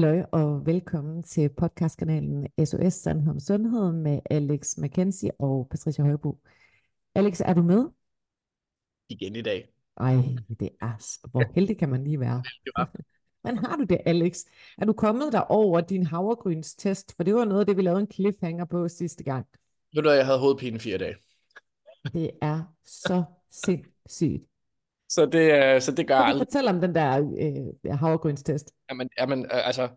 Hallo og velkommen til podcastkanalen SOS Sandhed om Sundhed med Alex McKenzie og Patricia Højbo. Alex, er du med? Igen i dag. Ej, det er, hvor heldig kan man lige være. Hvordan har du det, Alex? Er du kommet der over din havregrynstest? For det var noget af det, vi lavede en cliffhanger på sidste gang. Ved du jeg havde hovedpine fire dage. Det er så sindssygt. Så det, øh, så det gør aldrig. fortælle om den der øh, havregrynstest? Jamen, jamen, øh, altså,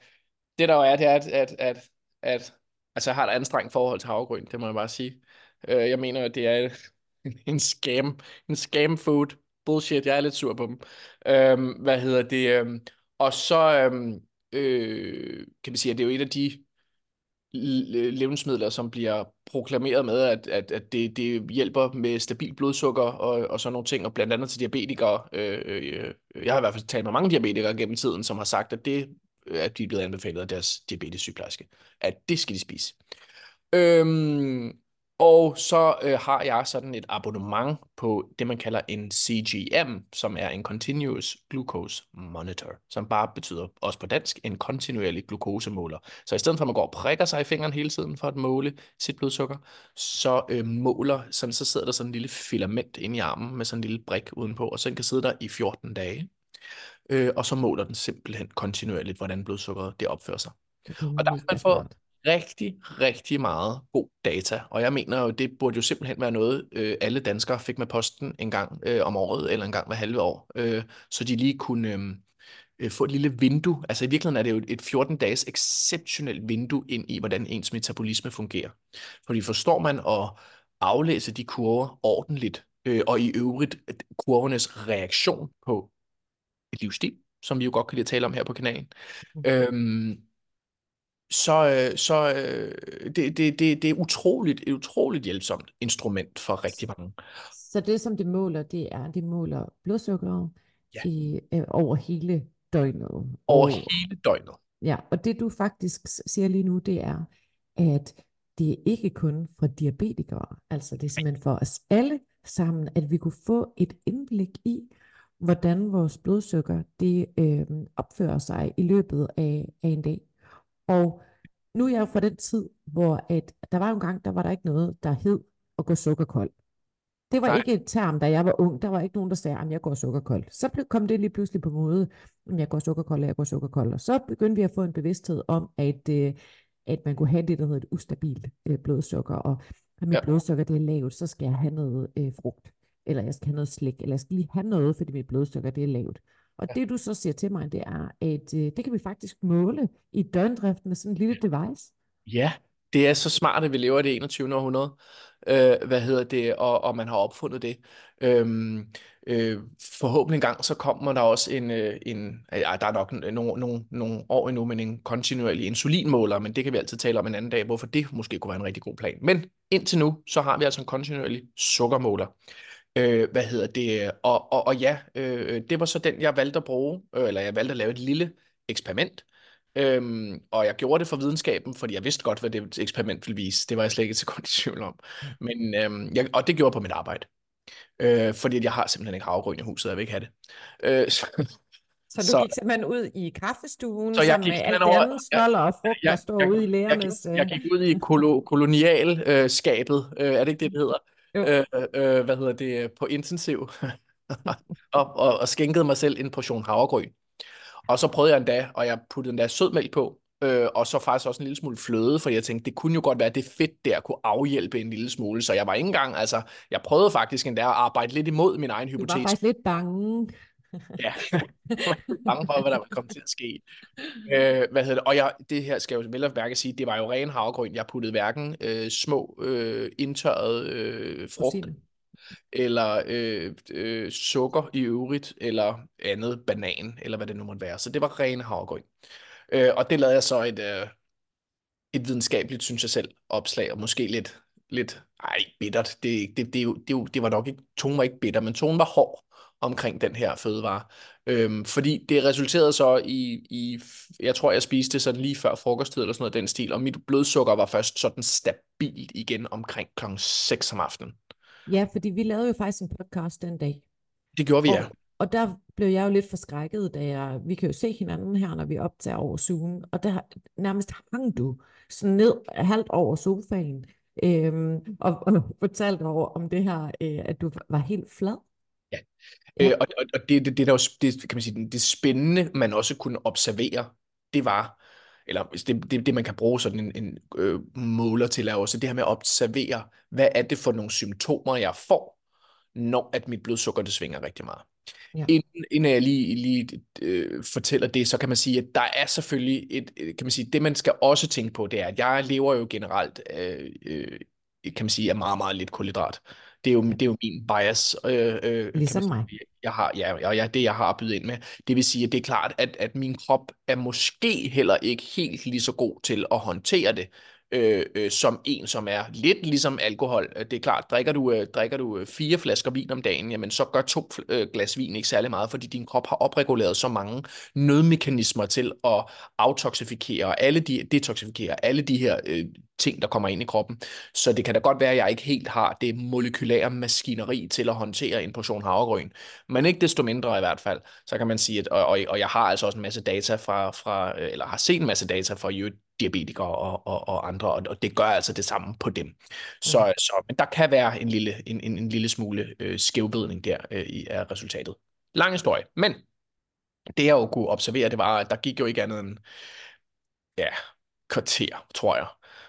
det der jo er, det er, at, at, at, at altså, jeg har et anstrengt forhold til havregryn, det må jeg bare sige. Øh, jeg mener, at det er en scam, en scam food. Bullshit, jeg er lidt sur på dem. Øhm, hvad hedder det? øhm, og så øhm, øh, kan vi sige, at det er jo et af de levnedsmidler, som bliver proklameret med, at, at, at det, det hjælper med stabil blodsukker og, og sådan nogle ting, og blandt andet til diabetikere. Øh, øh, jeg har i hvert fald talt med mange diabetikere gennem tiden, som har sagt, at det at de er blevet anbefalet af deres diabetessygeplejerske, at det skal de spise. Øhm, og så øh, har jeg sådan et abonnement på det, man kalder en CGM, som er en Continuous Glucose Monitor, som bare betyder, også på dansk, en kontinuerlig glukosemåler. Så i stedet for, at man går og prikker sig i fingeren hele tiden for at måle sit blodsukker, så øh, måler, sådan, så sidder der sådan en lille filament inde i armen med sådan en lille brik udenpå, og så den kan sidde der i 14 dage. Øh, og så måler den simpelthen kontinuerligt, hvordan blodsukkeret det opfører sig. Og der kan man få. Rigtig, rigtig meget god data. Og jeg mener jo, det burde jo simpelthen være noget, øh, alle danskere fik med posten en gang øh, om året, eller en gang hver halve år, øh, så de lige kunne øh, øh, få et lille vindue. Altså i virkeligheden er det jo et 14-dages exceptionelt vindue ind i, hvordan ens metabolisme fungerer. Fordi forstår man at aflæse de kurver ordentligt, øh, og i øvrigt kurvernes reaktion på et livsstil, som vi jo godt kan lide at tale om her på kanalen, Mhm. øhm, så, øh, så øh, det, det, det, det er utroligt, et utroligt hjælpsomt instrument for rigtig mange. Så det, som det måler, det er, det måler blodsukkeret Ja. i, øh, over hele døgnet. Over Og, hele døgnet. ja, og det du faktisk siger lige nu, det er, at det er ikke kun for diabetikere, altså det er simpelthen for os alle sammen, at vi kunne få et indblik i, hvordan vores blodsukker det øh, opfører sig i løbet af, af en dag. Og nu er jeg jo fra den tid, hvor at der var jo en gang, der var der ikke noget, der hed at gå sukkerkold. Det var Nej. ikke et term, da jeg var ung. Der var ikke nogen, der sagde, at jeg går sukkerkold. Så kom det lige pludselig på mode, at jeg går sukkerkold, og jeg går sukkerkold. Og så begyndte vi at få en bevidsthed om, at, øh, at man kunne have det, der hedder et ustabilt øh, blodsukker. Og når mit Ja. blodsukker det er lavt, så skal jeg have noget øh, frugt. Eller jeg skal have noget slik. Eller jeg skal lige have noget, fordi mit blodsukker det er lavt. Og Ja. det du så siger til mig, det er, at øh, det kan vi faktisk måle i døgndrift med sådan en lille device. Ja, det er så smart, at vi lever i det 21. århundrede. Øh, hvad hedder det? Og, og man har opfundet det. Øhm, øh, forhåbentlig en gang, så kommer der også en, øh, en ja, der er nok nogle, nogle, nogle år endnu, men en kontinuerlig insulinmåler, men det kan vi altid tale om en anden dag, hvorfor det måske kunne være en rigtig god plan. Men indtil nu, så har vi altså en kontinuerlig sukkermåler. Øh, hvad hedder det? Og, og, og ja, øh, det var så den, jeg valgte at bruge, øh, eller jeg valgte at lave et lille eksperiment. Øhm, og jeg gjorde det for videnskaben, fordi jeg vidste godt, hvad det eksperiment ville vise. Det var jeg slet ikke et sekund i tvivl om. Men, øhm, jeg, og det gjorde jeg på mit arbejde. Øh, fordi jeg har simpelthen ikke havregryn i huset, jeg vil ikke have det. Øh, så, Så du Så- gik simpelthen ud i kaffestuen, Så jeg gik med alt over- andet snoller og frugt, der jeg- står jeg- ude i jeg, lærernes... jeg gik ud i kolo, kolonialskabet, øh, skabet. øh, er det ikke det, det hedder? Jo. Øh, øh, hvad hedder det? På intensiv. og, og, og skænkede mig selv en portion havregryn. Og så prøvede jeg endda, og jeg puttede endda sødmælk på, øh, og så faktisk også en lille smule fløde, for jeg tænkte, det kunne jo godt være, at det fedt der kunne afhjælpe en lille smule, så jeg var ikke engang, altså, jeg prøvede faktisk endda at arbejde lidt imod min egen Du var hypotese. faktisk lidt bange. Ja, bange for, hvad der komme til at ske. Øh, hvad hedder det? Og jeg, det her skal jeg jo vel mærke at sige, det var jo ren havregryn. Jeg puttede hverken øh, små øh, indtørrede øh, frugt, eller øh, øh, sukker i øvrigt, eller andet banan, eller hvad det nu måtte være. Så det var ren havregryn. Øh, og det lavede jeg så et, øh, et videnskabeligt, synes jeg selv, opslag, og måske lidt, lidt ej, bittert. Det, det, det, det, jo- det var nok ikke, tonen var ikke bitter, men tonen var hård omkring den her fødevare. Øhm, fordi det resulterede så i, i, jeg tror, jeg spiste det sådan lige før frokosttid eller sådan noget den stil, og mit blodsukker var først sådan stabilt igen omkring klokken 6 om aftenen. Ja, fordi vi lavede jo faktisk en podcast den dag. Det gjorde vi, ja. Og, og der blev jeg jo lidt forskrækket, da jeg, vi kan jo se hinanden her, når vi optager over Zoom, og der nærmest hang du sådan ned halvt over sofaen, øhm, og, og fortalte over om det her, øh, at du var helt flad. Ja. Øh, og, og, det, det, det, der også, det, kan man sige, det spændende, man også kunne observere, det var, eller det, det, det man kan bruge sådan en, en øh, måler til, er også det her med at observere, hvad er det for nogle symptomer, jeg får, når at mit blodsukker det svinger rigtig meget. Ja. Inden, inden jeg lige, lige øh, fortæller det, så kan man sige, at der er selvfølgelig et, kan man sige, det man skal også tænke på, det er, at jeg lever jo generelt, øh, øh, kan man sige, af meget, meget lidt kulhydrat. Det er jo, det er jo min bias. Øh, øh, ligesom mig. Jeg har, ja, og ja, det jeg har bydet ind med. Det vil sige, at det er klart, at, at min krop er måske heller ikke helt lige så god til at håndtere det, øh, øh, som en, som er lidt ligesom alkohol. Det er klart, drikker du, øh, drikker du øh, fire flasker vin om dagen, jamen så gør to øh, glas vin ikke særlig meget, fordi din krop har opreguleret så mange nødmekanismer til at autoxifikere, alle de, detoxifikere alle de her øh, ting, der kommer ind i kroppen. Så det kan da godt være, at jeg ikke helt har det molekylære maskineri til at håndtere en portion havregryn. Men ikke desto mindre i hvert fald, så kan man sige, at, og, og, jeg har altså også en masse data fra, fra eller har set en masse data fra diabetikere og, og, og andre, og det gør altså det samme på dem. Så, mm. så men der kan være en lille, en, en, en lille smule øh, skævbedning der øh, i af resultatet. Lang historie, men det jeg jo kunne observere, det var, at der gik jo ikke andet end ja, kvarter, tror jeg.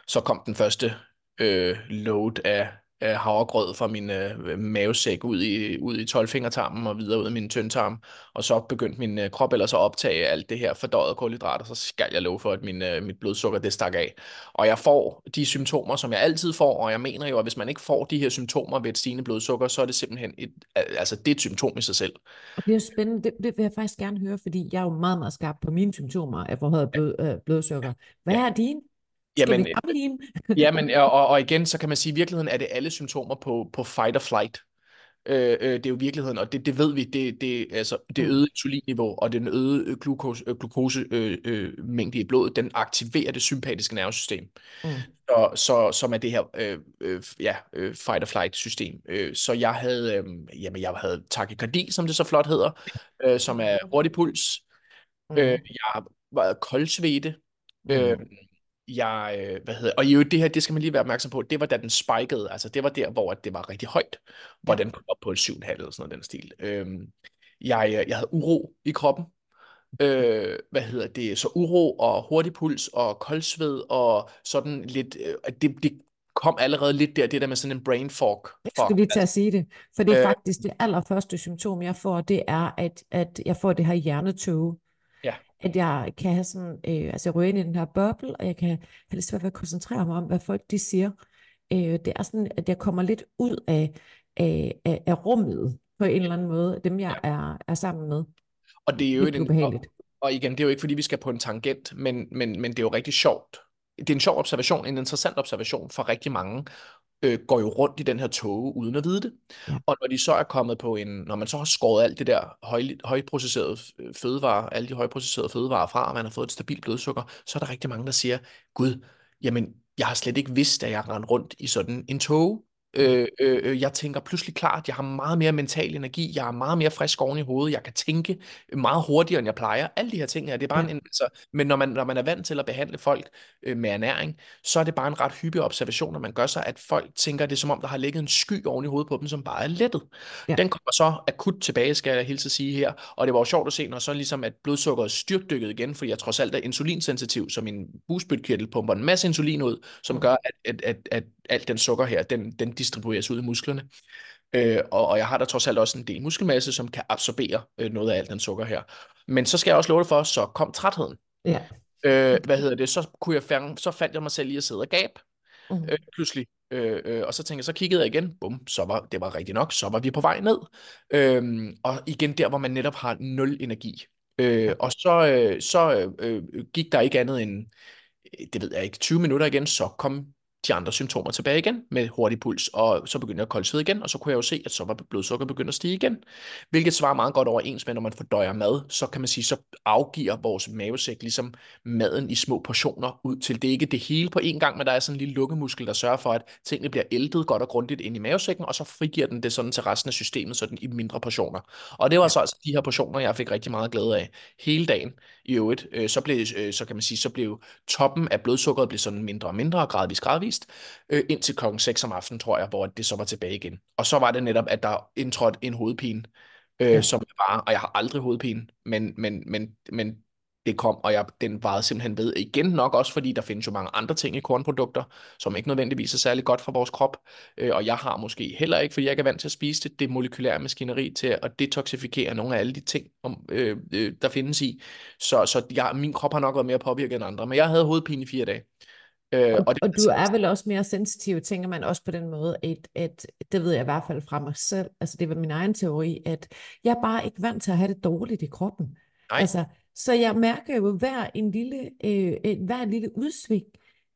Så kom den første øh, load af øh, havregrød fra min øh, mavesæk ud i, ud i 12-fingertarmen og videre ud i min tyndtarm. Og så begyndte min øh, krop ellers at optage alt det her fordøjet kulhydrater, så skal jeg love for, at min, øh, mit blodsukker det stak af. Og jeg får de symptomer, som jeg altid får, og jeg mener jo, at hvis man ikke får de her symptomer ved et stigende blodsukker, så er det simpelthen et, altså det er et symptom i sig selv. Og det er spændende, det, det vil jeg faktisk gerne høre, fordi jeg er jo meget, meget skarp på mine symptomer af forhøjet blod, øh, blodsukker. Hvad ja. er dine? Jamen, jamen og, og igen, så kan man sige, at i virkeligheden er det alle symptomer på, på fight or flight. Øh, øh, det er jo virkeligheden, og det, det ved vi, det, det, altså, det mm. øgede insulinniveau og den øgede glukose, øh, glukose øh, øh, mængde i blodet, den aktiverer det sympatiske nervesystem, mm. så, så, som er det her øh, øh, ja, øh, fight or flight system. Øh, så jeg havde, øh, jamen, jeg havde takykardi, som det så flot hedder, øh, som er hurtig puls. Mm. Øh, jeg var koldsvede. Mm. Øh, jeg, øh, hvad hedder, og jo, det her, det skal man lige være opmærksom på, det var da den spikede, altså det var der, hvor det var rigtig højt, hvor den kom op på et 7,5 eller sådan noget, den stil. Øhm, jeg, øh, jeg havde uro i kroppen, øh, hvad hedder det, så uro og hurtig puls og koldsved og sådan lidt, øh, det, det kom allerede lidt der, det der med sådan en brain fog. Jeg skulle lige til at sige det, for det er øh, faktisk det allerførste symptom, jeg får, det er, at, at jeg får det her hjernetog at jeg kan have sådan, øh, altså jeg ryger ind i den her boble, og jeg kan have lidt svært ved at koncentrere mig om, hvad folk de siger. Øh, det er sådan, at jeg kommer lidt ud af, af, af, af rummet på en eller anden måde, dem jeg er, er sammen med. Og det er jo en, og, og igen, det er jo ikke fordi, vi skal på en tangent, men, men, men det er jo rigtig sjovt. Det er en sjov observation, en interessant observation for rigtig mange, øh, går jo rundt i den her tog uden at vide det. Og når de så er kommet på en, når man så har skåret alt det der høj, højprocesserede fødevarer, alle de højprocesserede fødevarer fra, og man har fået et stabilt blodsukker, så er der rigtig mange, der siger, gud, jamen, jeg har slet ikke vidst, at jeg rendte rundt i sådan en tog. Øh, øh, øh, jeg tænker pludselig klart, jeg har meget mere mental energi, jeg er meget mere frisk oven i hovedet, jeg kan tænke meget hurtigere, end jeg plejer. Alle de her ting her, det er bare ja. en, altså, men når man, når man er vant til at behandle folk øh, med ernæring, så er det bare en ret hyppig observation, når man gør sig, at folk tænker, det er som om, der har ligget en sky oven i hovedet på dem, som bare er lettet. Ja. Den kommer så akut tilbage, skal jeg hilse at sige her, og det var jo sjovt at se, når så ligesom at blodsukkeret styrtdykket igen, fordi jeg trods alt er insulinsensitiv, så min bugspytkirtel pumper en masse insulin ud, som gør, at, at, at, at alt den sukker her, den, den distribueres ud i musklerne. Øh, og, og jeg har da trods alt også en del muskelmasse, som kan absorbere øh, noget af alt den sukker her. Men så skal jeg også love det for, så kom trætheden. Ja. Øh, hvad hedder det? Så, kunne jeg fang, så fandt jeg mig selv i at sidde og gab. Mm. Øh, pludselig. Øh, øh, og så tænkte jeg, så kiggede jeg igen, bum, så var det var rigtigt nok, så var vi på vej ned. Øh, og igen der, hvor man netop har nul energi. Øh, og så, øh, så øh, gik der ikke andet end, det ved jeg ikke, 20 minutter igen, så kom de andre symptomer tilbage igen med hurtig puls, og så begyndte jeg at kolde sved igen, og så kunne jeg jo se, at så var blodsukker begyndt at stige igen, hvilket svarer meget godt overens med, når man fordøjer mad, så kan man sige, så afgiver vores mavesæk ligesom maden i små portioner ud til. Det er ikke det hele på én gang, men der er sådan en lille lukkemuskel, der sørger for, at tingene bliver ældet godt og grundigt ind i mavesækken, og så frigiver den det sådan til resten af systemet, sådan i mindre portioner. Og det var så altså de her portioner, jeg fik rigtig meget glæde af hele dagen i øvrigt. Øh, så blev, øh, så kan man sige, så blev toppen af blodsukkeret blev sådan mindre og mindre, gradvist gradvist, øh, indtil klokken 6 om aftenen, tror jeg, hvor det så var tilbage igen. Og så var det netop, at der indtrådte en hovedpine, øh, ja. som var, og jeg har aldrig hovedpine, men, men, men, men det kom, og jeg, den varede simpelthen ved. Igen nok også, fordi der findes jo mange andre ting i kornprodukter, som ikke nødvendigvis er særlig godt for vores krop, øh, og jeg har måske heller ikke, fordi jeg ikke er vant til at spise det, det molekylære maskineri til at detoxifikere nogle af alle de ting, om, øh, øh, der findes i. Så, så jeg, min krop har nok været mere påvirket end andre, men jeg havde hovedpine i fire dage. Øh, og, og, det, og du er vel også mere sensitiv, tænker man også på den måde, at, at det ved jeg i hvert fald fra mig selv, altså det var min egen teori, at jeg er bare ikke vant til at have det dårligt i kroppen. Nej. Altså, så jeg mærker jo hver en lille, øh, hver en lille udsving.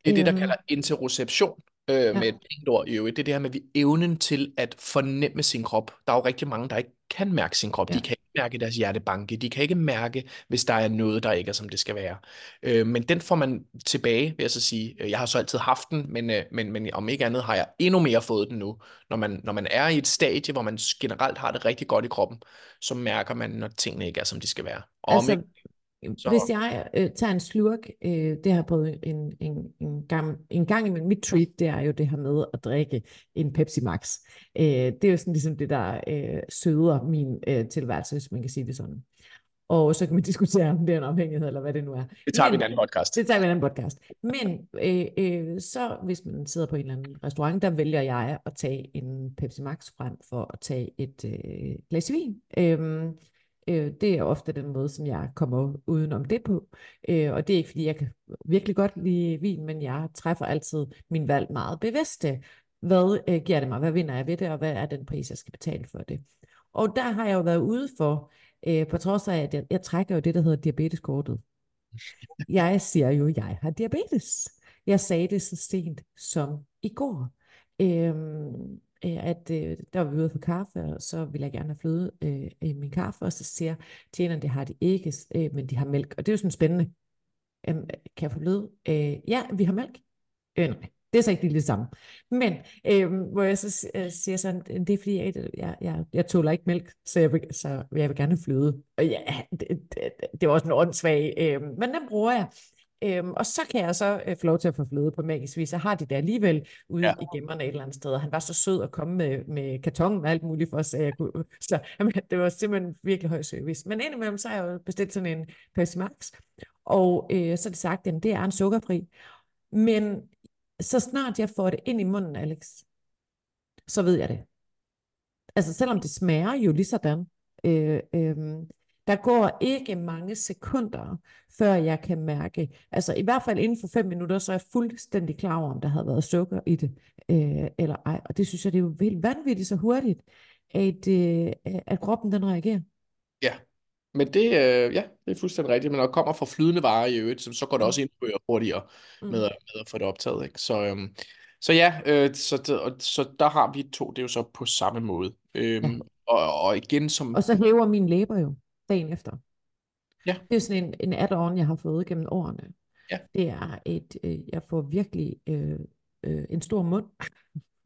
Det er det, der øh, kalder interoception øh, ja. med et ord i øvrigt. Det er det her med vi evnen til at fornemme sin krop. Der er jo rigtig mange, der ikke kan mærke sin krop. Ja. De kan ikke mærke deres hjertebanke. De kan ikke mærke, hvis der er noget, der ikke er, som det skal være. Øh, men den får man tilbage, vil jeg så sige. Jeg har så altid haft den, men, øh, men, men om ikke andet har jeg endnu mere fået den nu. Når man, når man er i et stadie, hvor man generelt har det rigtig godt i kroppen, så mærker man, når tingene ikke er, som de skal være. Og altså, om ikke, så... Hvis jeg øh, tager en slurk, øh, det har både en, en, en, gang, en gang imellem, mit treat, det er jo det her med at drikke en Pepsi Max. Øh, det er jo sådan ligesom det, der øh, søder min øh, tilværelse, hvis man kan sige det sådan. Og så kan man diskutere, om det er en afhængighed, eller hvad det nu er. Det tager Men, vi en anden podcast. Det tager vi en anden podcast. Men øh, øh, så hvis man sidder på en eller anden restaurant, der vælger jeg at tage en Pepsi Max frem for at tage et øh, glas vin. Øh, Øh, det er ofte den måde, som jeg kommer udenom det på. Øh, og det er ikke, fordi jeg kan virkelig godt lide vin, men jeg træffer altid min valg meget bevidste. Øh, hvad øh, giver det mig? Hvad vinder jeg ved det? Og hvad er den pris, jeg skal betale for det? Og der har jeg jo været ude for, øh, på trods af, at jeg, jeg trækker jo det, der hedder diabeteskortet. Jeg siger jo, at jeg har diabetes. Jeg sagde det så sent som i går. Øhm, øh, at øh, der var vi ude for kaffe, og så ville jeg gerne have fløde øh, i min kaffe, og så siger tjeneren, det har de ikke, øh, men de har mælk. Og det er jo sådan spændende. Øhm, kan jeg få fløde? Øh, ja, vi har mælk. Øh, nej, det er så ikke lige det samme. Men øh, hvor jeg så øh, siger sådan, det er fordi, jeg, øh, jeg, jeg, jeg tåler ikke mælk, så jeg vil, så jeg vil gerne have fløde. Og ja, det, det, det var også en åndssvag, øh, men den bruger jeg. Øhm, og så kan jeg så øh, få lov til at få fløde på magisk vis. Jeg har det der alligevel ude ja. i gemmerne et eller andet sted. Og han var så sød at komme med, med kartongen og alt muligt for os, kunne. Så jamen, det var simpelthen virkelig høj service. Men indimellem så har jeg jo bestilt sådan en Pepsi Max. Og øh, så er det sagt, at det er en sukkerfri. Men så snart jeg får det ind i munden, Alex, så ved jeg det. Altså selvom det smager jo lige sådan, øh, øh, der går ikke mange sekunder, før jeg kan mærke, altså i hvert fald inden for fem minutter, så er jeg fuldstændig klar over, om der havde været sukker i det, øh, eller ej. Og det synes jeg, det er jo helt vanvittigt så hurtigt, at, øh, at kroppen den reagerer. Ja, men det, øh, ja, det er fuldstændig rigtigt. Men når det kommer fra flydende varer i øvrigt, så, så går det mm. også ind hurtigere mm. med, med at få det optaget. Ikke? Så, øhm, så ja, øh, så, så, der har vi to, det er jo så på samme måde. Øhm, ja. og, og igen som... Og så hæver min læber jo dagen efter. Ja. Det er sådan en, en add-on, jeg har fået gennem årene. Ja. Det er et, øh, jeg får virkelig øh, øh, en stor mund.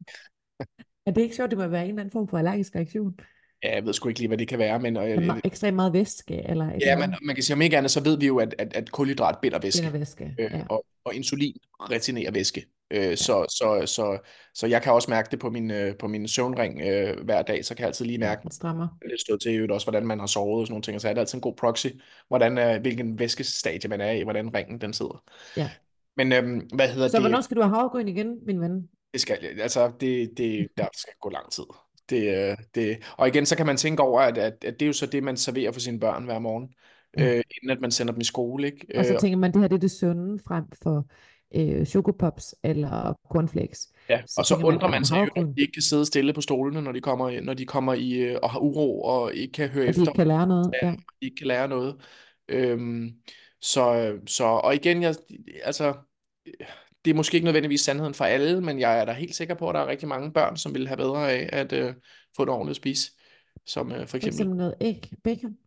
er det ikke sjovt, det må være en eller anden form for allergisk reaktion? Ja, jeg ved sgu ikke lige, hvad det kan være, men... Øh, er ekstremt meget væske, eller... Ja, men man kan sige, om ikke andet, så ved vi jo, at, at, at kulhydrat binder væske. Binder væske, øh, ja. og, og insulin retinerer væske. Øh, så, så, så, så jeg kan også mærke det på min, øh, på min søvnring øh, hver dag, så kan jeg altid lige mærke, det strammer. lidt stød til øvrigt også, hvordan man har sovet og sådan nogle ting, og så er det altid en god proxy, hvordan, øh, hvilken væskestadie man er i, hvordan ringen den sidder. Ja. Men øh, hvad hedder så det? Så hvornår skal du have havregryn igen, min ven? Det skal, altså, det, det, der skal gå lang tid. Det, øh, det, og igen, så kan man tænke over, at, at, at det er jo så det, man serverer for sine børn hver morgen, mm. øh, inden at man sender dem i skole. Ikke? Og så øh, tænker man, det her det er det sunde frem for øh, chokopops eller cornflakes. Ja, så og så undrer man, man sig jo, at de ikke kan sidde stille på stolene, når de kommer, når de kommer i øh, og har uro og ikke kan høre at efter. de ikke kan lære noget. Ja, ja. De ikke kan lære noget. Øhm, så, så, og igen, jeg, altså, det er måske ikke nødvendigvis sandheden for alle, men jeg er da helt sikker på, at der er rigtig mange børn, som vil have bedre af at øh, få noget ordentligt at spise. Som øh, for For eksempel eksempel noget æg, bacon.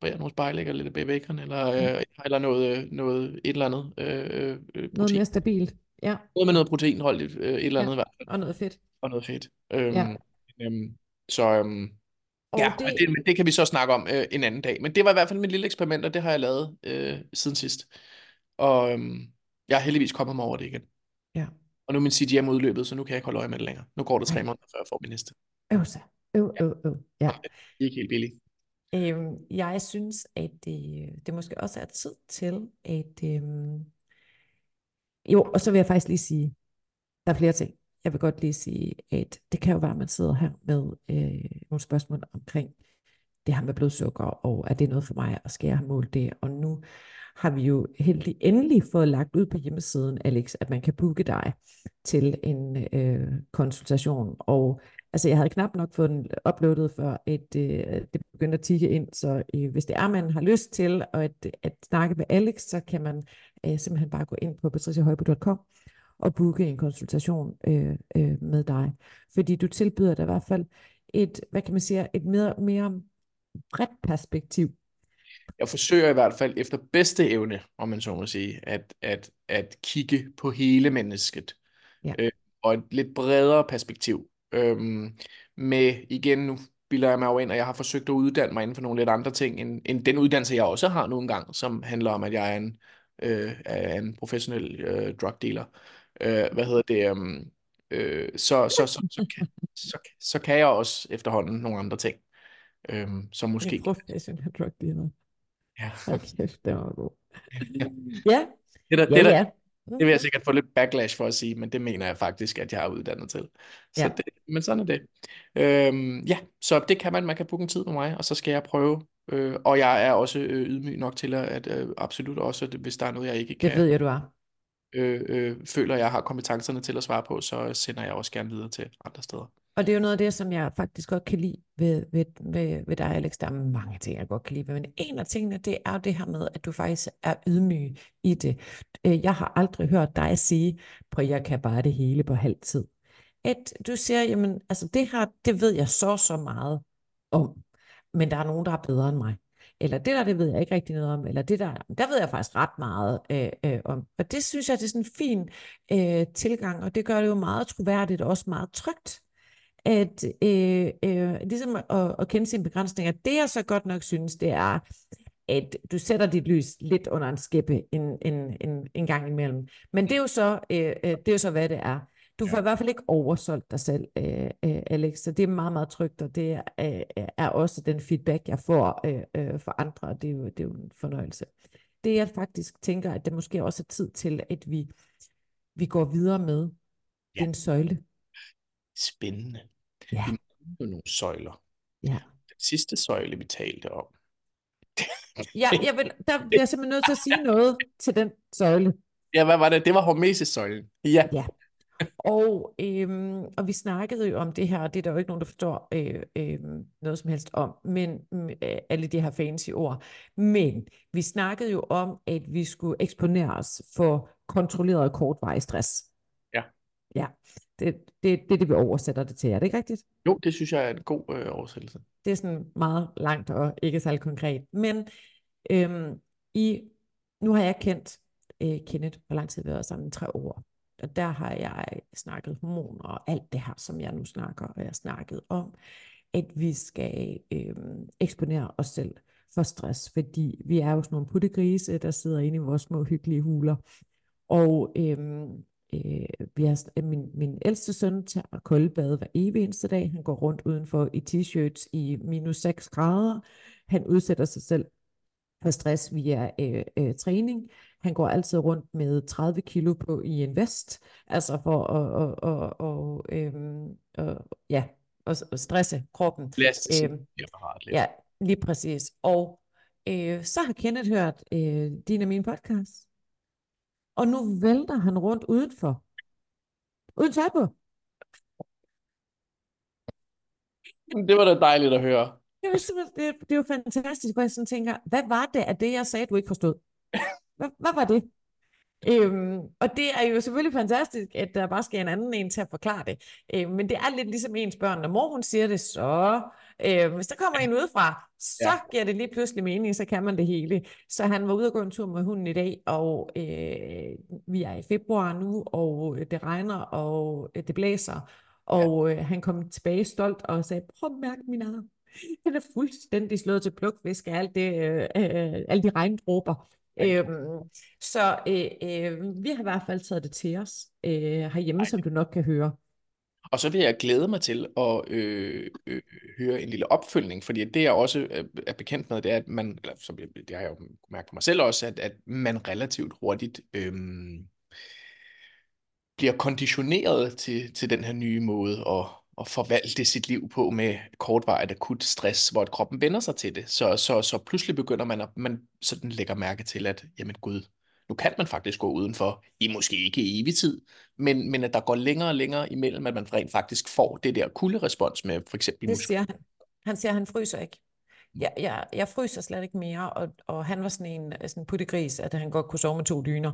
Bære nogle spejlæg og lidt bacon, eller, Ja. øh, eller noget, noget, et eller andet øh, øh, Noget protein. mere stabilt. Ja, Noget med noget proteinholdigt, øh, et eller Ja. andet fald, og noget fedt. og noget fedt. Øhm, Ja. øhm, så øhm, Og ja, det, men det, men det kan vi så snakke om øh, en anden dag. Men det var i hvert fald mit lille eksperiment, og det har jeg lavet øh, siden sidst. Og øhm, jeg er heldigvis kommet mig over det igen. Ja. Og nu er min CGM udløbet, så nu kan jeg ikke holde øje med det længere. Nu går det tre måneder, før jeg får min næste. øv sig. Øv, øv, øv. Ja. Det er ikke helt billigt. Øhm, jeg synes, at det, øh, det måske også er tid til, at... Øhm, jo, og så vil jeg faktisk lige sige, der er flere ting. Jeg vil godt lige sige, at det kan jo være, at man sidder her med øh, nogle spørgsmål omkring det her med blodsukker, og er det noget for mig, og skal jeg have målt det? Og nu har vi jo heldig endelig fået lagt ud på hjemmesiden, Alex, at man kan booke dig til en øh, konsultation. Og altså, jeg havde knap nok fået den uploadet, før et, øh, det begyndte at tikke ind. Så øh, hvis det er, man har lyst til at, at snakke med Alex, så kan man øh, simpelthen bare gå ind på patriciahøjbo.com og booke en konsultation øh, øh, med dig. Fordi du tilbyder dig i hvert fald et, hvad kan man sige, et mere, mere bredt perspektiv. Jeg forsøger i hvert fald efter bedste evne, om man så må sige, at, at, at kigge på hele mennesket. Ja. Øh, og et lidt bredere perspektiv. Øhm, med, igen, nu bilder jeg mig jo ind, og jeg har forsøgt at uddanne mig inden for nogle lidt andre ting, end, end den uddannelse, jeg også har nogle gange, som handler om, at jeg er en, øh, er en professionel øh, drug dealer. Øh, hvad hedder det? Um, øh, så, så, så, så, kan, så, så kan jeg også efterhånden nogle andre ting, øh, som måske... En professionel drug dealer. Ja. Hold kæft, det var god. Ja, Det, der, ja, det, der, ja. det vil jeg sikkert få lidt backlash for at sige, men det mener jeg faktisk, at jeg er uddannet til. Så Ja. det, men sådan er det. Øhm, ja, så det kan man. Man kan booke en tid med mig, og så skal jeg prøve. Øh, og jeg er også øh, ydmyg nok til at, øh, absolut også, hvis der er noget, jeg ikke Det kan, ved jeg, du er. øh, øh, føler, jeg har kompetencerne til at svare på, så sender jeg også gerne videre til andre steder. Og det er jo noget af det, som jeg faktisk godt kan lide ved, ved, ved, ved dig, Alex. Der er mange ting, jeg godt kan lide. Men en af tingene, det er jo det her med, at du faktisk er ydmyg i det. Øh, jeg har aldrig hørt dig sige, på jeg kan bare det hele på halv tid. At du siger, jamen, altså det her, det ved jeg så så meget om. Men der er nogen, der er bedre end mig. Eller det der, det ved jeg ikke rigtig noget om. Eller det der, der ved jeg faktisk ret meget øh, øh, om. Og det synes jeg, det er sådan en fin øh, tilgang. Og det gør det jo meget troværdigt og også meget trygt at øh, øh, ligesom at, at kende sine begrænsninger. Det jeg så godt nok synes, det er, at du sætter dit lys lidt under en skæppe en, en, en, en gang imellem. Men det er jo så, øh, øh, det er jo så hvad det er. Du får i hvert fald ikke oversolgt dig selv, øh, øh, Alex, så det er meget, meget trygt, og det er, øh, er også den feedback, jeg får øh, øh, fra andre, og det er, jo, det er jo en fornøjelse. Det jeg faktisk tænker, at det måske også er tid til, at vi, vi går videre med Ja. den søjle. Spændende. Ja, Vi mangler nogle søjler. ja. Den sidste søjle, vi talte om. Ja, jeg vil, der bliver jeg simpelthen nødt til at sige noget til den søjle. Ja, hvad var det? Det var Hormesis-søjlen. Ja. Ja. Og, øhm, og vi snakkede jo om det her, og det er der jo ikke nogen, der forstår øh, øh, noget som helst om, men øh, alle de her fancy ord. Men vi snakkede jo om, at vi skulle eksponere os for kontrolleret kortvarig stress. Ja. Det, det, det er det, vi oversætter det til. Er det ikke rigtigt? Jo, det synes jeg er en god øh, oversættelse. Det er sådan meget langt og ikke særlig konkret. Men øhm, i, nu har jeg kendt øh, Kenneth, hvor lang tid vi har været sammen? Tre år. Og der har jeg snakket hormoner og alt det her, som jeg nu snakker, og jeg har snakket om, at vi skal øhm, eksponere os selv for stress, fordi vi er jo sådan nogle puttegrise, der sidder inde i vores små hyggelige huler. Og øhm, øh, vi har, min, min ældste søn tager koldbad hver evig eneste dag. Han går rundt udenfor i t-shirts i minus 6 grader. Han udsætter sig selv for stress via øh, øh, træning. Han går altid rundt med 30 kilo på i en vest, altså for at, og, og, og, øhm, og, ja, at, at stresse kroppen. Lad Øhm. Ja, lige præcis. Og øh, så har Kenneth hørt øh, din og min podcast. Og nu vælter han rundt udenfor. Uden tøj på. Det var da dejligt at høre. Det, var det, det jo fantastisk, hvor jeg sådan tænker, hvad var det af det, jeg sagde, du ikke forstod? Hvad, hvad var det? Øhm, og det er jo selvfølgelig fantastisk, at der bare skal en anden en til at forklare det. Øhm, men det er lidt ligesom ens børn. Når mor hun siger det, så... Øhm, hvis der kommer en udefra, så ja. giver det lige pludselig mening, så kan man det hele. Så han var ude og gå en tur med hunden i dag, og øh, vi er i februar nu, og det regner, og det blæser. Og ja. øh, han kom tilbage stolt og sagde, prøv at mærke min arm. Den er fuldstændig slået til plukfisk af alt det, øh, øh, alle de regndråber. Øhm, så øh, øh, vi har i hvert fald taget det til os øh, herhjemme, Ej. som du nok kan høre. Og så vil jeg glæde mig til at øh, øh, høre en lille opfølgning, fordi det jeg også øh, er bekendt med, det er, at man, eller som jeg, det har jeg jo mærket på mig selv også, at, at man relativt hurtigt øh, bliver konditioneret til, til den her nye måde at, at forvalte sit liv på med kortvarigt akut stress, hvor kroppen vender sig til det. Så, så, så pludselig begynder man at man sådan lægger mærke til, at jamen gud, nu kan man faktisk gå udenfor, i måske ikke evig tid, men, men at der går længere og længere imellem, at man rent faktisk får det der kulderespons med for eksempel Det siger han. Han siger, at han fryser ikke jeg, jeg, jeg fryser slet ikke mere, og, og han var sådan en sådan puttegris, at han godt kunne sove med to dyner.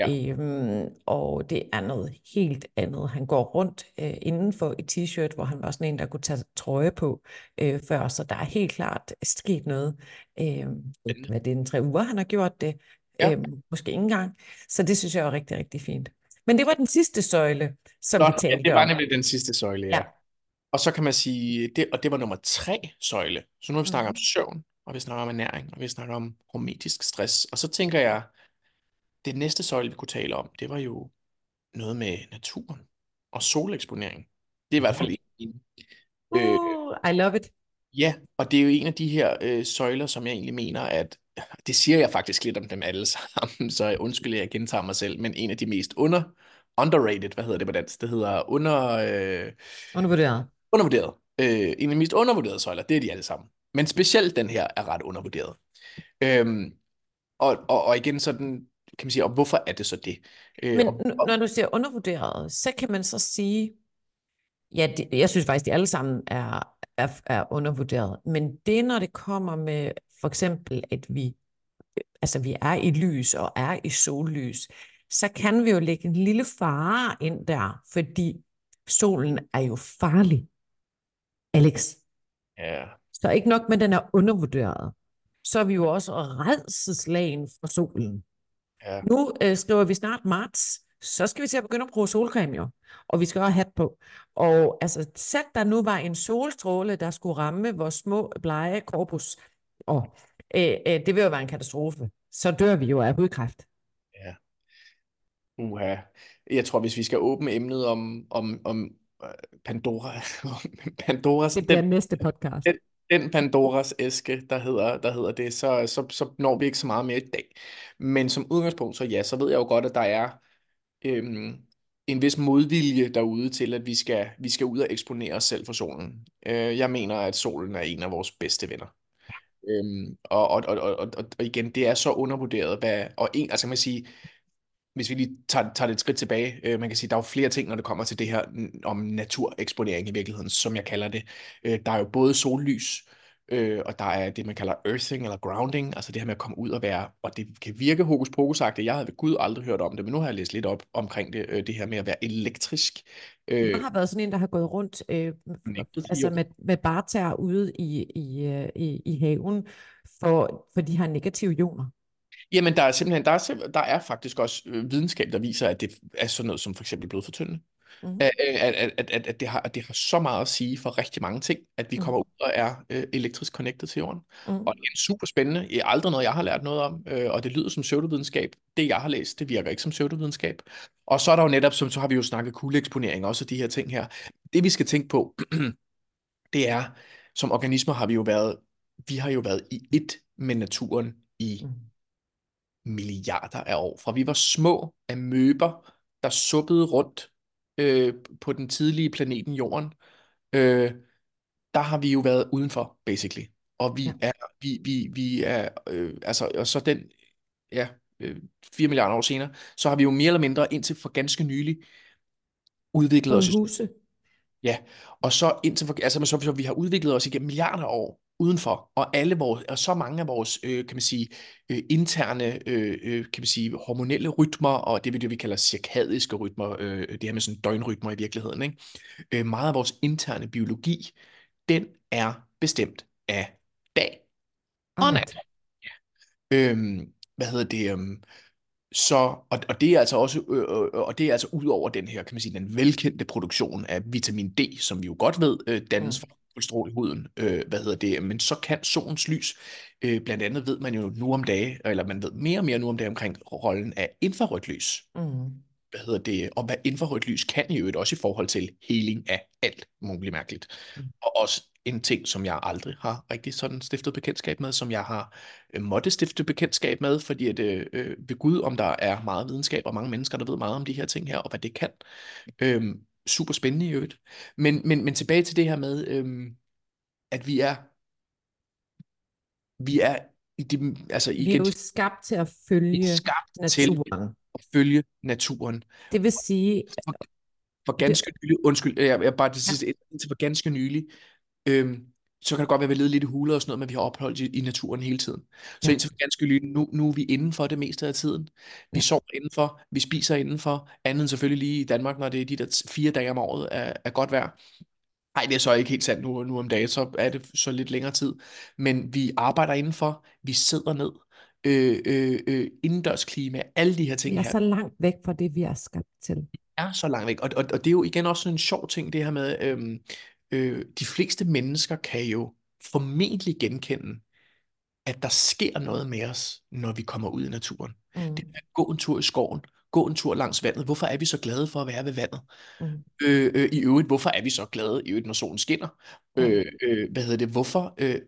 Ja. Øhm, og det er noget helt andet. Han går rundt øh, indenfor i t-shirt, hvor han var sådan en, der kunne tage trøje på øh, før, så der er helt klart sket noget. Øh, hvad det er en tre uger, han har gjort det. Ja. Øh, måske ikke engang. Så det synes jeg er rigtig, rigtig fint. Men det var den sidste søjle, som Nå, vi talte ja, det var nemlig den sidste søjle, ja. ja. Og så kan man sige, det, og det var nummer tre søjle. Så nu har vi snakket mm. om søvn, og vi snakker om ernæring, og vi snakker om hormetisk stress. Og så tænker jeg, det næste søjle, vi kunne tale om, det var jo noget med naturen og soleksponering. Det er i hvert fald en. Uh, I love it. Ja, og det er jo en af de her øh, søjler, som jeg egentlig mener, at det siger jeg faktisk lidt om dem alle sammen, så jeg undskylder, jeg gentager mig selv, men en af de mest under, underrated, hvad hedder det på dansk? Det hedder under... Øh, Undervurderet undervurderet. Øh, en af de mest undervurderede søjler, det er de alle sammen. Men specielt den her er ret undervurderet. Øhm, og, og, og igen sådan, kan man sige, og hvorfor er det så det? Øh, Men og, og, når du siger undervurderet, så kan man så sige, ja, det, jeg synes faktisk, de alle sammen er, er, er undervurderet. Men det, når det kommer med for eksempel, at vi, altså vi er i lys og er i sollys, så kan vi jo lægge en lille fare ind der, fordi solen er jo farlig. Alex. Ja. Så ikke nok med, at den er undervurderet, så er vi jo også redselslagen for solen. Ja. Nu øh, skriver vi snart marts, så skal vi til at begynde at bruge solcreme jo, og vi skal også have hat på. Og altså, sæt der nu var en solstråle, der skulle ramme vores små, blege korpus, og øh, øh, det vil jo være en katastrofe. Så dør vi jo af hudkræft. Ja. Uha. Jeg tror, hvis vi skal åbne emnet om, om, om Pandora. Pandoras, det bliver den, næste podcast. Den, den Pandoras æske, der hedder, der hedder det, så, så, så når vi ikke så meget mere i dag. Men som udgangspunkt, så ja, så ved jeg jo godt, at der er øhm, en vis modvilje derude til, at vi skal, vi skal ud og eksponere os selv for solen. Øh, jeg mener, at solen er en af vores bedste venner. Øhm, og, og, og, og, og, igen, det er så undervurderet, hvad, og en, altså kan man sige, hvis vi lige tager, tager det et skridt tilbage, øh, man kan sige, der er jo flere ting, når det kommer til det her om natureksponering i virkeligheden, som jeg kalder det. Øh, der er jo både sollys, øh, og der er det, man kalder earthing eller grounding, altså det her med at komme ud og være, og det kan virke hokus pokus jeg havde ved Gud aldrig hørt om det, men nu har jeg læst lidt op omkring det, øh, det her med at være elektrisk. Øh, jeg har været sådan en, der har gået rundt øh, altså med, med barter ude i, i, øh, i, i haven, for, for de har negative ioner. Jamen, der er simpelthen, der er, der er faktisk også øh, videnskab, der viser, at det er sådan noget som for eksempel blodfortyndende. Mm-hmm. At, at, at, at, at, det har, at det har så meget at sige for rigtig mange ting, at vi mm. kommer ud og er øh, elektrisk connected til jorden. Mm. Og det er super spændende. Det er aldrig noget, jeg har lært noget om, øh, og det lyder som pseudovidenskab. Det, jeg har læst, det virker ikke som pseudovidenskab. Og så er der jo netop, som så har vi jo snakket kuldeeksponering, også de her ting her. Det, vi skal tænke på, det er, som organismer har vi jo været, vi har jo været i et med naturen i mm milliarder af år. Fra vi var små amøber, der suppede rundt øh, på den tidlige planeten Jorden, øh, der har vi jo været udenfor, basically. Og vi ja. er, vi, vi, vi er, øh, altså, og så den, ja, øh, 4 milliarder år senere, så har vi jo mere eller mindre indtil for ganske nylig udviklet os. Huse. Ja, og så indtil for, altså så, så vi har udviklet os igennem milliarder af år udenfor, og alle vores, og så mange af vores, øh, kan man sige, øh, interne, øh, øh, kan man sige, hormonelle rytmer, og det vi, det, vi kalder cirkadiske rytmer, øh, det her med sådan døgnrytmer i virkeligheden, ikke? Øh, meget af vores interne biologi, den er bestemt af dag og nat. Ja. Øhm, hvad hedder det? Øhm, så, og, og det er altså også, øh, og det er altså ud over den her, kan man sige, den velkendte produktion af vitamin D, som vi jo godt ved øh, dannes mm. fra kolesterol i huden, øh, hvad hedder det, men så kan solens lys, øh, blandt andet ved man jo nu om dage, eller man ved mere og mere nu om dage omkring rollen af infrarødt lys. Mm. Hvad hedder det, og hvad infrarødt lys kan i øvrigt også i forhold til heling af alt muligt mærkeligt. Mm. Og også en ting, som jeg aldrig har rigtig sådan stiftet bekendtskab med, som jeg har øh, måtte stifte bekendtskab med, fordi at, øh, øh, ved Gud, om der er meget videnskab og mange mennesker, der ved meget om de her ting her, og hvad det kan. Øh, super spændende i øvrigt. Men, men, men tilbage til det her med, øh, at vi er vi er i de, altså igen, vi er jo skabt til at følge skabt naturen. Til at følge naturen. Det vil sige... For, for ganske det... nylig, undskyld, jeg, jeg bare det sidste, ja. indtil for ganske nylig, øhm, så kan det godt være, at vi ledet lidt i huler og sådan noget, men vi har opholdt i, i naturen hele tiden. Så ja. indtil for ganske nylig, nu, nu er vi indenfor det meste af tiden. Vi sover indenfor, vi spiser indenfor, andet end selvfølgelig lige i Danmark, når det er de der fire dage om året er, er godt vejr. Nej, det er så ikke helt sandt nu, nu om dagen, så er det så lidt længere tid. Men vi arbejder indenfor, vi sidder ned, øh, øh, øh, indendørsklima, alle de her ting. Vi er her. så langt væk fra det, vi er skabt til. Er så langt væk, og, og, og det er jo igen også en sjov ting, det her med, øh, øh, de fleste mennesker kan jo formentlig genkende, at der sker noget med os, når vi kommer ud i naturen. Mm. Det er at gå en tur i skoven, gå en tur langs vandet. Hvorfor er vi så glade for at være ved vandet? Mm. Øh, øh, I øvrigt, hvorfor er vi så glade i øvrigt, når solen skinner? Mm. Øh, øh, hvad hedder det? Hvorfor, øh,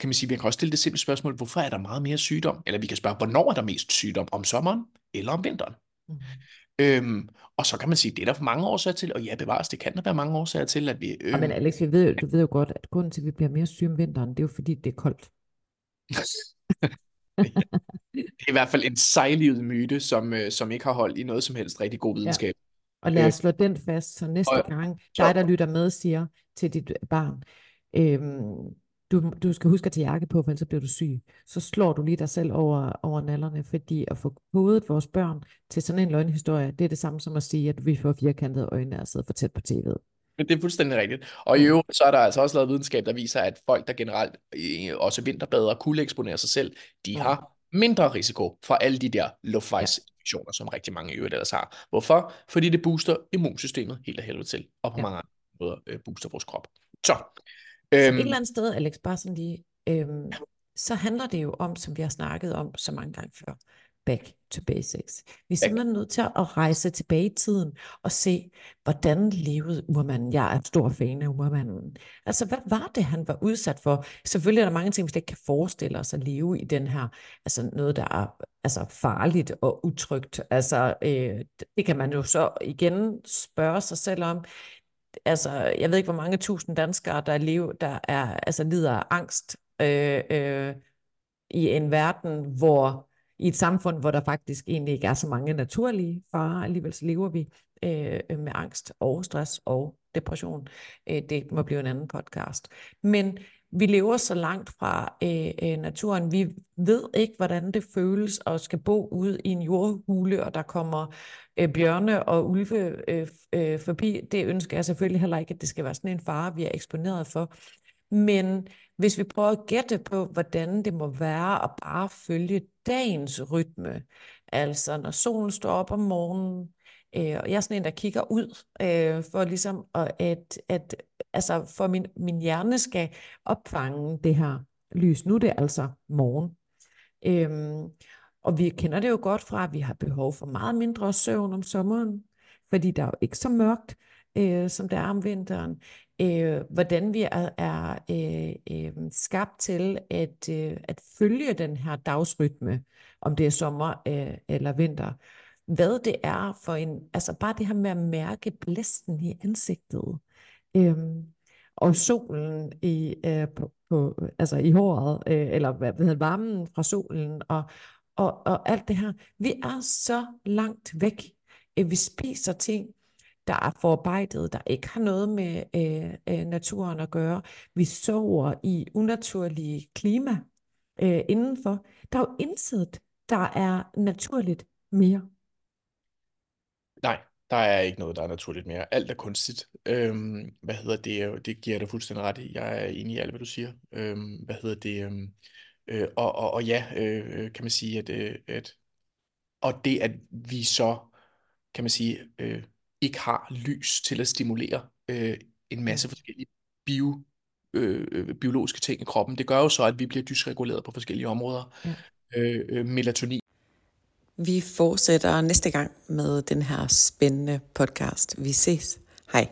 kan man sige, vi kan også stille det simple spørgsmål, hvorfor er der meget mere sygdom? Eller vi kan spørge, hvornår er der mest sygdom? Om sommeren eller om vinteren? Mm. Øhm, og så kan man sige, det er der for mange årsager til, og ja, bevares, det kan der være mange årsager til, at vi... Øhm... Ja, men Alex, vi ved, du ved jo godt, at grunden til, at vi bliver mere syge om vinteren, det er jo fordi, det er koldt. det er i hvert fald en sejlivet myte, som, øh, som ikke har holdt i noget som helst rigtig god videnskab. Ja. Og lad os øh, slå den fast, så næste og, gang dig, der lytter med, siger til dit barn, øhm, du, du skal huske at tage jakke på, for ellers så bliver du syg. Så slår du lige dig selv over, over nallerne, fordi at få kodet vores børn til sådan en løgnhistorie, det er det samme som at sige, at vi får firkantede øjne og sidder for tæt på tv'et. Det er fuldstændig rigtigt. Og i øvrigt, så er der altså også lavet videnskab, der viser, at folk, der generelt også vinterbader kunne eksponere sig selv, de har mindre risiko for alle de der luftvejsinfektioner, som rigtig mange i øvrigt ellers har. Hvorfor? Fordi det booster immunsystemet helt af helvede til, og på ja. mange andre måder øh, booster vores krop. Så, øhm, så et eller andet sted, Alex, bare sådan lige, øhm, så handler det jo om, som vi har snakket om så mange gange før, back to basics. Vi er simpelthen nødt til at rejse tilbage i tiden og se, hvordan levede urmanden. Jeg er stor fan af urmanden. Altså, hvad var det, han var udsat for? Selvfølgelig er der mange ting, vi ikke kan forestille os at leve i den her, altså noget, der er altså farligt og utrygt. Altså, øh, det kan man jo så igen spørge sig selv om. Altså, jeg ved ikke, hvor mange tusind danskere, der, lever, der er, altså, lider af angst øh, øh, i en verden, hvor i et samfund, hvor der faktisk egentlig ikke er så mange naturlige farer, alligevel så lever vi øh, med angst og stress og depression. Øh, det må blive en anden podcast. Men vi lever så langt fra øh, øh, naturen. Vi ved ikke, hvordan det føles at skal bo ude i en jordhule, og der kommer øh, bjørne og ulve øh, øh, forbi. Det ønsker jeg selvfølgelig heller ikke, at det skal være sådan en fare, vi er eksponeret for. Men hvis vi prøver at gætte på, hvordan det må være at bare følge dagens rytme, altså når solen står op om morgenen, øh, og jeg er sådan en, der kigger ud, øh, for ligesom at, at, at altså for min, min hjerne skal opfange det her lys. Nu er det altså morgen. Øhm, og vi kender det jo godt fra, at vi har behov for meget mindre søvn om sommeren, fordi der er jo ikke så mørkt, øh, som der er om vinteren øh, hvordan vi er, er øh, øh, skabt til at, øh, at følge den her dagsrytme, om det er sommer øh, eller vinter. Hvad det er for en, altså bare det her med at mærke blæsten i ansigtet, øhm, og solen i, øh, på, på, altså i håret, øh, eller hvad hedder varmen fra solen, og, og, og alt det her. Vi er så langt væk. Vi spiser ting, der er forarbejdet, der ikke har noget med øh, øh, naturen at gøre. Vi sover i unaturlige klima øh, indenfor. Der er jo intet, der er naturligt mere. Nej, der er ikke noget, der er naturligt mere. Alt er kunstigt. Øhm, hvad hedder det? Det giver dig fuldstændig ret i. Jeg er enig i alt, hvad du siger. Øhm, hvad hedder det? Øhm, øh, og, og, og ja, øh, kan man sige, at, øh, at og det, at vi så, kan man sige, øh, ikke har lys til at stimulere øh, en masse forskellige bio, øh, øh, biologiske ting i kroppen, det gør jo så, at vi bliver dysreguleret på forskellige områder. Ja. Øh, øh, melatonin. Vi fortsætter næste gang med den her spændende podcast. Vi ses. Hej.